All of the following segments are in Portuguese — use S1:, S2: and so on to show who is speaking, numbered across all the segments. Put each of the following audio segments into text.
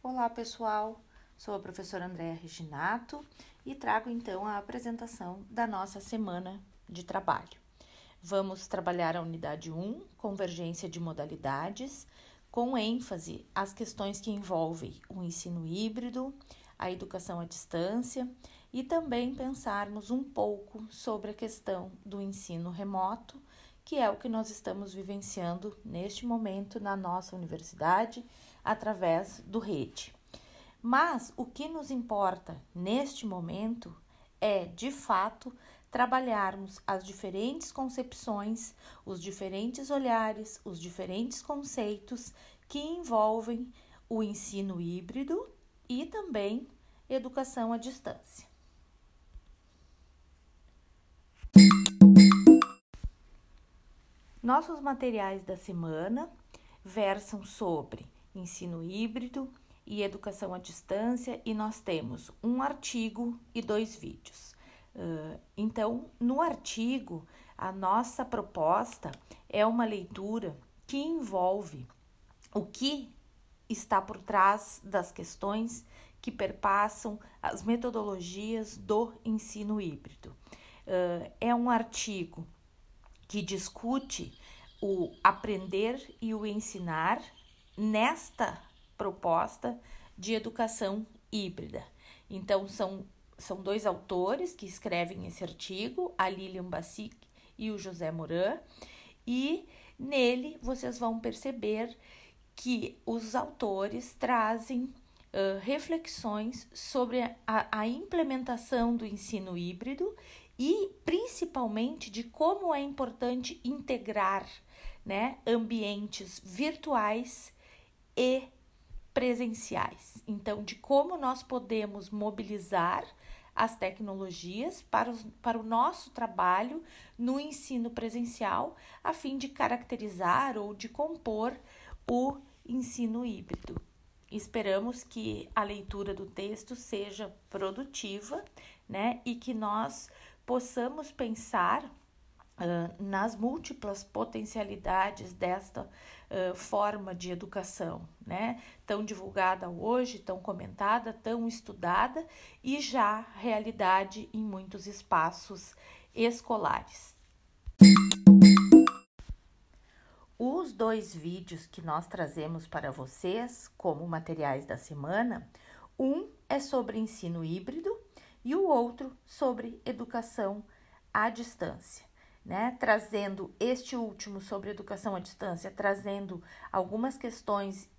S1: Olá, pessoal. Sou a professora Andréa Reginato e trago então a apresentação da nossa semana de trabalho. Vamos trabalhar a unidade 1, convergência de modalidades, com ênfase às questões que envolvem o ensino híbrido, a educação à distância e também pensarmos um pouco sobre a questão do ensino remoto, que é o que nós estamos vivenciando neste momento na nossa universidade através do rede. Mas o que nos importa neste momento é, de fato, trabalharmos as diferentes concepções, os diferentes olhares, os diferentes conceitos que envolvem o ensino híbrido e também educação à distância. Nossos materiais da semana versam sobre ensino híbrido e educação à distância e nós temos um artigo e dois vídeos. então, no artigo, a nossa proposta é uma leitura que envolve o que está por trás das questões que perpassam as metodologias do ensino híbrido. é um artigo que discute o aprender e o ensinar nesta proposta de educação híbrida. Então, são, são dois autores que escrevem esse artigo, a Lilian Bassic e o José Moran, e nele vocês vão perceber que os autores trazem uh, reflexões sobre a, a implementação do ensino híbrido e principalmente de como é importante integrar né, ambientes virtuais e presenciais. Então, de como nós podemos mobilizar as tecnologias para, os, para o nosso trabalho no ensino presencial, a fim de caracterizar ou de compor o ensino híbrido. Esperamos que a leitura do texto seja produtiva, né, e que nós possamos pensar uh, nas múltiplas potencialidades desta uh, forma de educação, né? Tão divulgada hoje, tão comentada, tão estudada e já realidade em muitos espaços escolares. Os dois vídeos que nós trazemos para vocês como materiais da semana, um é sobre ensino híbrido e o outro sobre educação à distância. Né, trazendo este último sobre educação à distância, trazendo algumas questões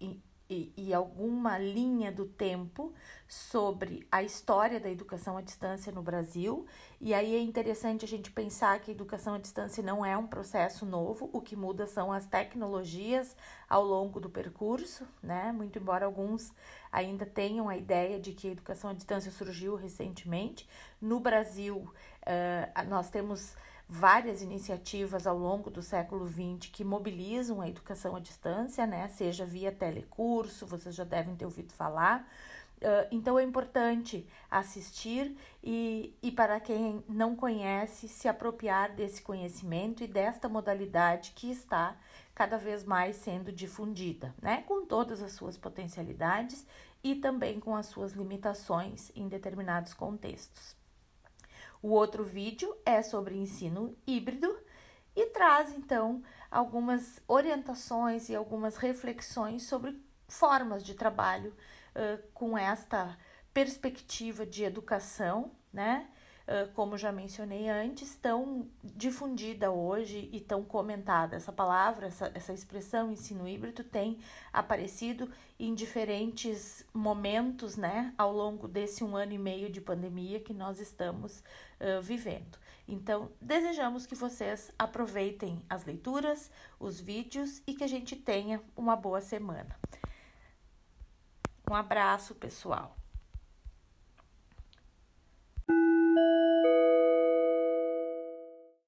S1: e, e, alguma linha do tempo sobre a história da educação à distância no Brasil. E aí é interessante a gente pensar que a educação à distância não é um processo novo, o que muda são as tecnologias ao longo do percurso, né? Muito embora alguns ainda tenham a ideia de que a educação à distância surgiu recentemente. No Brasil, uh, nós temos várias iniciativas ao longo do século XX que mobilizam a educação à distância, né? Seja via telecurso, vocês já devem ter ouvido falar. Uh, então é importante assistir e, e, para quem não conhece, se apropriar desse conhecimento e desta modalidade que está cada vez mais sendo difundida, né? Com todas as suas potencialidades e também com as suas limitações em determinados contextos. O outro vídeo é sobre ensino híbrido e traz então algumas orientações e algumas reflexões sobre formas de trabalho uh, com esta perspectiva de educação, né? Como já mencionei antes, tão difundida hoje e tão comentada. Essa palavra, essa, essa expressão ensino híbrido tem aparecido em diferentes momentos, né, ao longo desse um ano e meio de pandemia que nós estamos uh, vivendo. Então, desejamos que vocês aproveitem as leituras, os vídeos e que a gente tenha uma boa semana. Um abraço, pessoal.